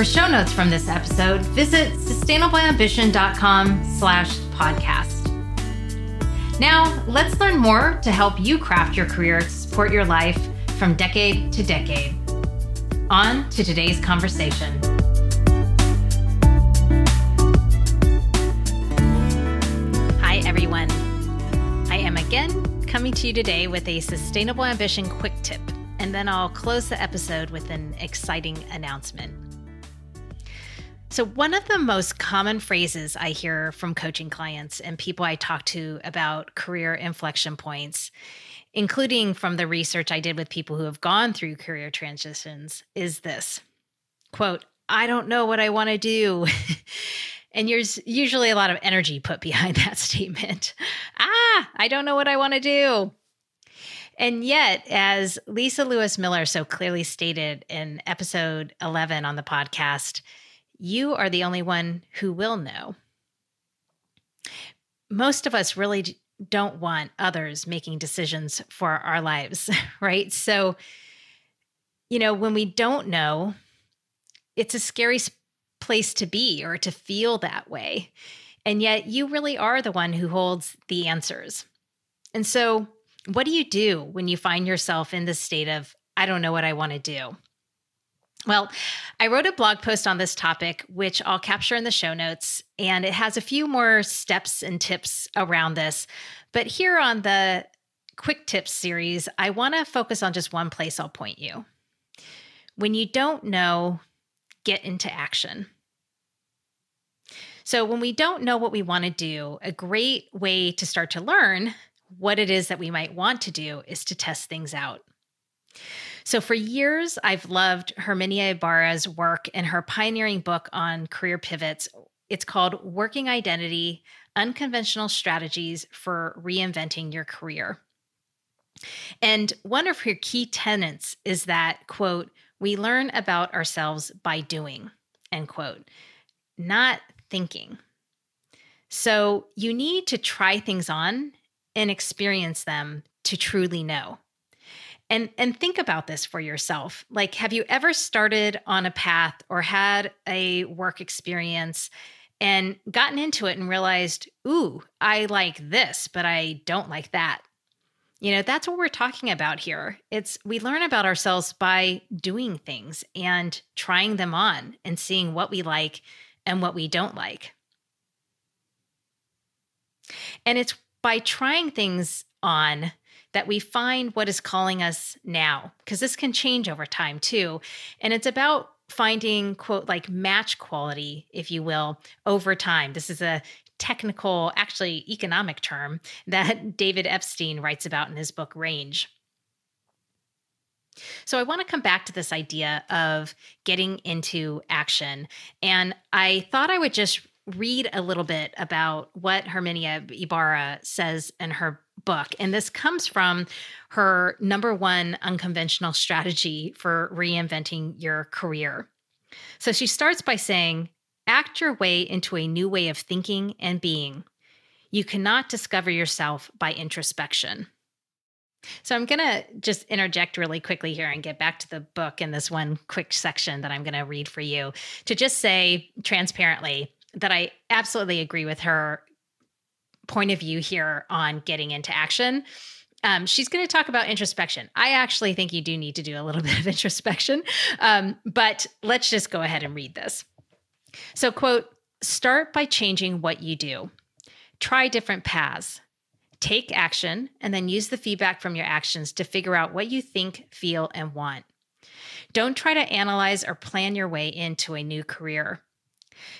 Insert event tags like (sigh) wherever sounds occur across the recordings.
For show notes from this episode, visit sustainableambition.com slash podcast. Now, let's learn more to help you craft your career to support your life from decade to decade. On to today's conversation. Hi, everyone. I am again coming to you today with a Sustainable Ambition quick tip, and then I'll close the episode with an exciting announcement. So, one of the most common phrases I hear from coaching clients and people I talk to about career inflection points, including from the research I did with people who have gone through career transitions, is this quote, I don't know what I want to do. (laughs) and there's usually a lot of energy put (laughs) behind that statement. (laughs) ah, I don't know what I want to do. And yet, as Lisa Lewis Miller so clearly stated in episode 11 on the podcast, you are the only one who will know. Most of us really don't want others making decisions for our lives, (laughs) right? So, you know, when we don't know, it's a scary place to be or to feel that way. And yet, you really are the one who holds the answers. And so, what do you do when you find yourself in this state of, I don't know what I want to do? Well, I wrote a blog post on this topic, which I'll capture in the show notes, and it has a few more steps and tips around this. But here on the quick tips series, I want to focus on just one place I'll point you. When you don't know, get into action. So, when we don't know what we want to do, a great way to start to learn what it is that we might want to do is to test things out. So, for years, I've loved Herminia Ibarra's work in her pioneering book on career pivots. It's called Working Identity Unconventional Strategies for Reinventing Your Career. And one of her key tenets is that, quote, we learn about ourselves by doing, end quote, not thinking. So you need to try things on and experience them to truly know and and think about this for yourself. Like have you ever started on a path or had a work experience and gotten into it and realized ooh i like this but i don't like that. You know that's what we're talking about here. It's we learn about ourselves by doing things and trying them on and seeing what we like and what we don't like. And it's by trying things on that we find what is calling us now, because this can change over time too. And it's about finding, quote, like match quality, if you will, over time. This is a technical, actually economic term (laughs) that David Epstein writes about in his book Range. So, I want to come back to this idea of getting into action. And I thought I would just read a little bit about what Herminia Ibarra says in her book. And this comes from her number one unconventional strategy for reinventing your career. So she starts by saying, act your way into a new way of thinking and being. You cannot discover yourself by introspection. So I'm going to just interject really quickly here and get back to the book in this one quick section that I'm going to read for you to just say transparently that I absolutely agree with her point of view here on getting into action. Um, she's going to talk about introspection. I actually think you do need to do a little (laughs) bit of introspection, um, but let's just go ahead and read this. So, quote, start by changing what you do, try different paths, take action, and then use the feedback from your actions to figure out what you think, feel, and want. Don't try to analyze or plan your way into a new career.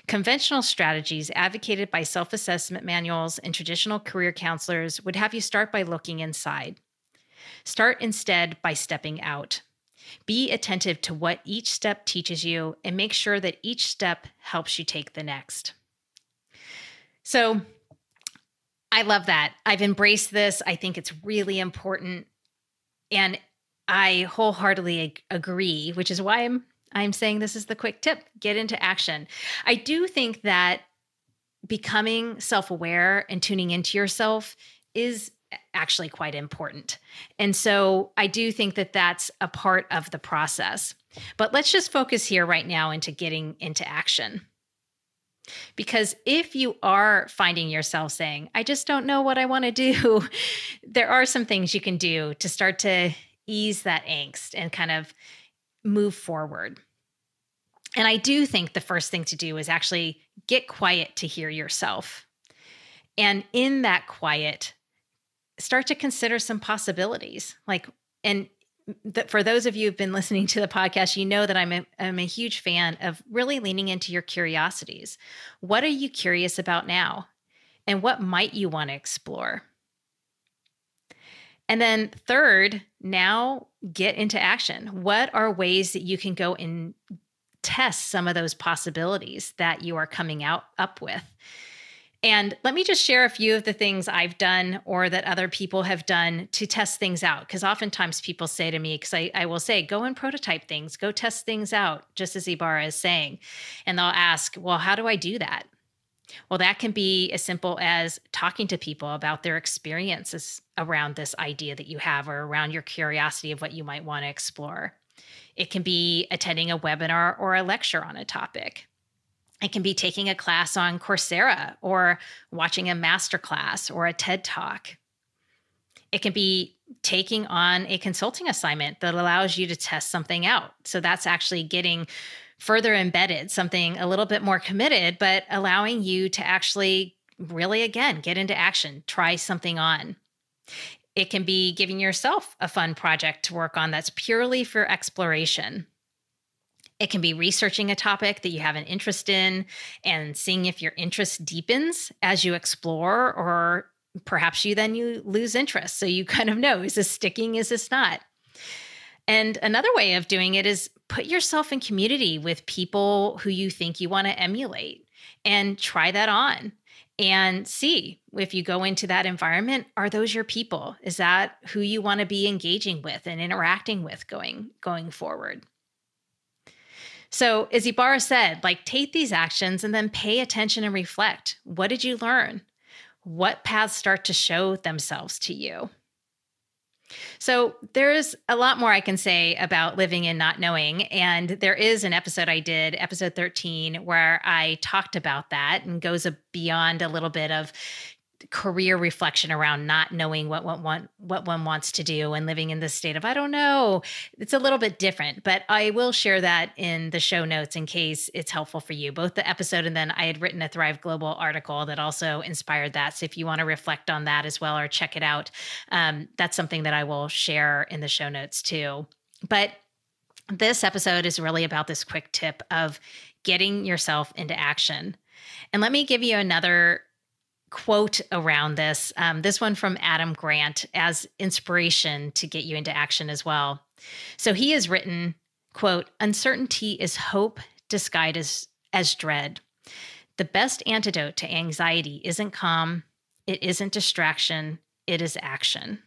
Conventional strategies advocated by self assessment manuals and traditional career counselors would have you start by looking inside. Start instead by stepping out. Be attentive to what each step teaches you and make sure that each step helps you take the next. So, I love that. I've embraced this. I think it's really important. And I wholeheartedly agree, which is why I'm I'm saying this is the quick tip. Get into action. I do think that becoming self-aware and tuning into yourself is actually quite important. And so I do think that that's a part of the process. But let's just focus here right now into getting into action. Because if you are finding yourself saying, I just don't know what I want to do, (laughs) there are some things you can do to start to ease that angst and kind of move forward. And I do think the first thing to do is actually get quiet to hear yourself. And in that quiet, start to consider some possibilities. Like, and for those of you who've been (laughs) listening to the podcast, you know that I'm a, I'm a huge fan of really leaning into your curiosities. What are you curious about now? And what might you want to explore? And then, third, now get into action. What are ways that you can go and test some of those possibilities that you are coming out up with? And let me just share a few of the things I've done or that other people have done to test things out. Because oftentimes people say to me, because I, I, will say, go and prototype things, go test things out, just as Ibarra is saying. And they'll ask, well, how do I do that? Well, that can be as simple as talking to people about their experiences around this idea that you have or around your curiosity of what you might want to explore. It can be attending a webinar or a lecture on a topic. It can be taking a class on Coursera or watching a masterclass or a TED Talk. It can be taking on a consulting assignment that allows you to test something out. So that's actually getting further embedded, something a little bit more committed, but allowing you to actually really, again, get into action, try something on. It can be giving yourself a fun project to work on that's purely for exploration. It can be researching a topic that you have an interest in and seeing if your interest deepens as you explore, or perhaps you then you lose interest. So you (laughs) kind of know is this sticking, is this not? And another way of doing it is put yourself in community with people who you think you want to emulate and try that on and see if you go into that environment are those your people is that who you want to be engaging with and interacting with going going forward so, as Ibarra said, like take these actions and then pay attention and reflect. What did you learn? What paths start to show themselves to you? So, there's a lot more I can say about living and not knowing. And there is an episode I did, episode 13, where I talked about that and goes beyond a little bit of career reflection around not knowing what one want, what one wants to do and living in this state of I don't know. It's a little bit different, but I will share that in the show notes in case it's helpful for you. Both the episode and then I had written a Thrive Global article that also inspired that. So if you want to reflect on that as well or check it out, um, that's something that I will share in the show notes too. But this episode is really about this quick tip of getting yourself into action. And let me give you another quote around this. Um, this one from Adam Grant as inspiration to get you into action as well. So he has written, quote, uncertainty is hope disguised as, as dread. The best antidote to anxiety isn't calm, it isn't distraction, it is action.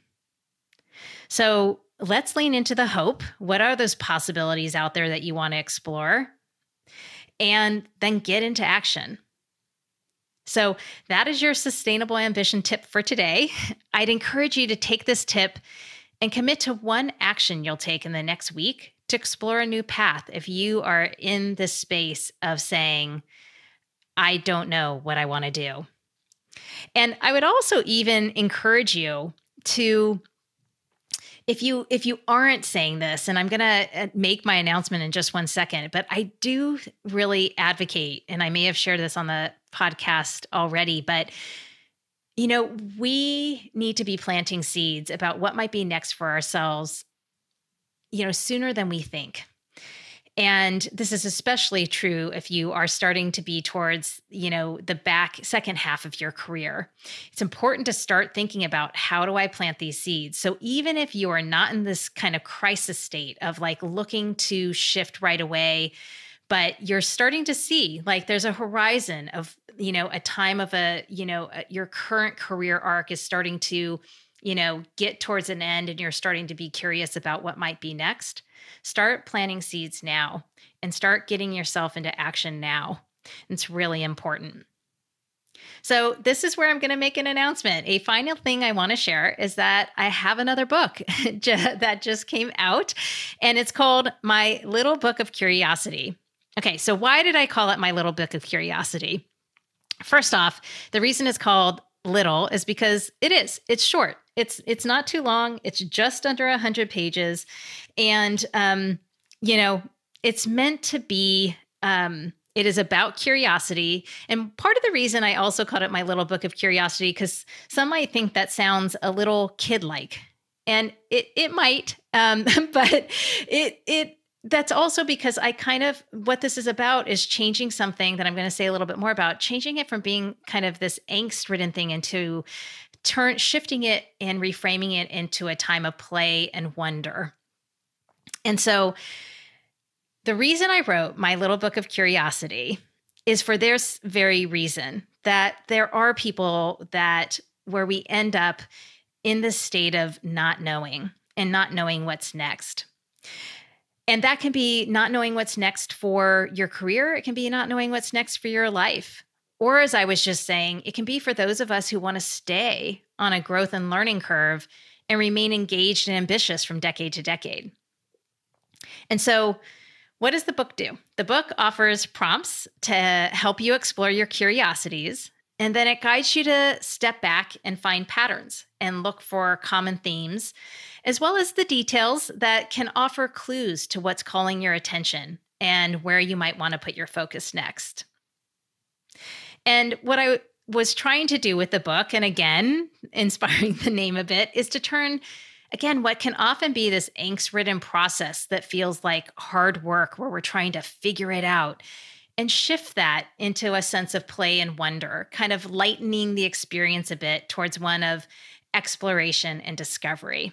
So let's lean into the hope. What are those possibilities out there that you want to explore? And then get into action. So, that is your sustainable ambition tip for today. (laughs) I'd encourage you to take this tip and commit to one action you'll take in the next week to explore a new path if you are in the space of saying, I don't know what I want to do. And I would also even encourage you to if you if you aren't saying this and i'm going to uh, make my announcement in just one second but i do really advocate and i may have shared this on the podcast already but you know we need to be planting seeds about what might be next for ourselves you know sooner than we think And this is especially true if you are starting to be towards, you know, the back second half of your career. It's important to start thinking about how do I plant these seeds? So even if you are not in this kind of crisis state of like looking to shift right away, but you're starting to see like there's a horizon of, you know, a time of a, you know, a, your current career arc is starting to you know, get towards an end and you're starting to be curious about what might be next, start planting seeds now and start getting yourself into action now. It's really important. So, this is where I'm going to make an announcement. A final thing I want to share is that I have another book (laughs) that just came out, and it's called My Little Book of Curiosity. Okay, so why did I call it My Little Book of Curiosity? First off, the reason it's called little is because it is. It's short. It's it's not too long. It's just under a hundred pages, and um, you know, it's meant to be. Um, it is about curiosity. And part of the reason I also called it my little book of curiosity, because some might think that sounds a little kid like. And it it might, um, (laughs) but it it that's also because I kind of what this is about is changing something that I'm going to say a little bit more about, changing it from being kind of this angst ridden thing into turn shifting it and reframing it into a time of play and wonder. And so the reason I wrote my little book of curiosity is for this very reason that there are people that where we end up in this state of not knowing and not knowing what's next. And that can be not knowing what's next for your career. It can be not knowing what's next for your life. Or, as I was just saying, it can be for those of us who want to stay on a growth and learning curve and remain engaged and ambitious from decade to decade. And so, what does the book do? The book offers prompts to help you explore your curiosities, and then it guides you to step back and find patterns and look for common themes as well as the details that can offer clues to what's calling your attention and where you might want to put your focus next. And what I was trying to do with the book, and again, (laughs) inspiring the name a bit, is to turn, again, what can often be this angst ridden process that feels like hard work where we're trying to figure it out and shift that into a sense of play and wonder, kind of lightening the experience a bit towards one of exploration and discovery.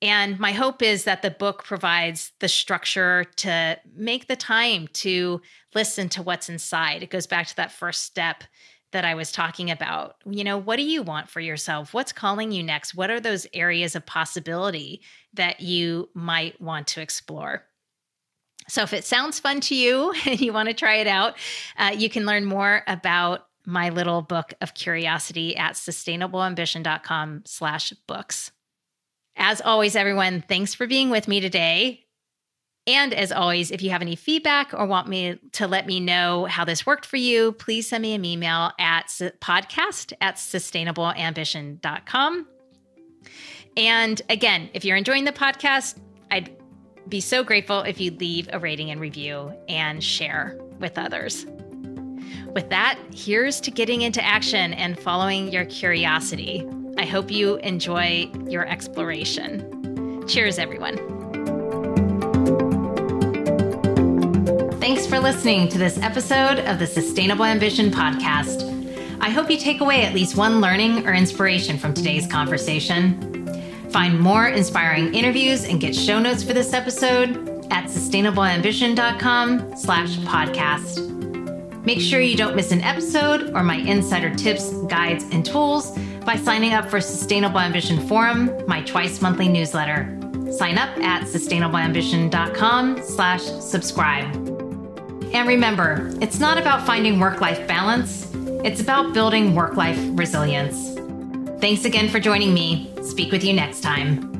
And my hope is that the book provides the structure to make the time to listen to what's inside. It goes back to that first step that I was talking about. You know, what do you want for yourself? What's calling you next? What are those areas of possibility that you might want to explore? So, if it sounds fun to you (laughs) and you want to try it out, uh, you can learn more about my little book of curiosity at sustainableambition.com slash books. As always, everyone, thanks for being with me today. And as always, if you have any feedback or want me to let me know how this worked for you, please send me an email at podcast at sustainableambition.com. And again, if you're enjoying the podcast, I'd be so grateful if you'd leave a rating and review and share with others. With that, here's to getting into action and following your curiosity. I hope you enjoy your exploration. Cheers, everyone. Thanks for listening to this episode of the Sustainable Ambition Podcast. I hope you take away at least one learning or inspiration from today's conversation. Find more inspiring interviews and get show notes for this episode at sustainableambition.com slash podcast. Make sure you don't miss an episode or my insider tips, guides, and tools by signing up for Sustainable Ambition Forum, my twice monthly newsletter. Sign up at sustainableambition.com slash subscribe. And remember, it's not about finding work-life balance, it's about building work-life resilience. Thanks again for joining me. Speak with you next time.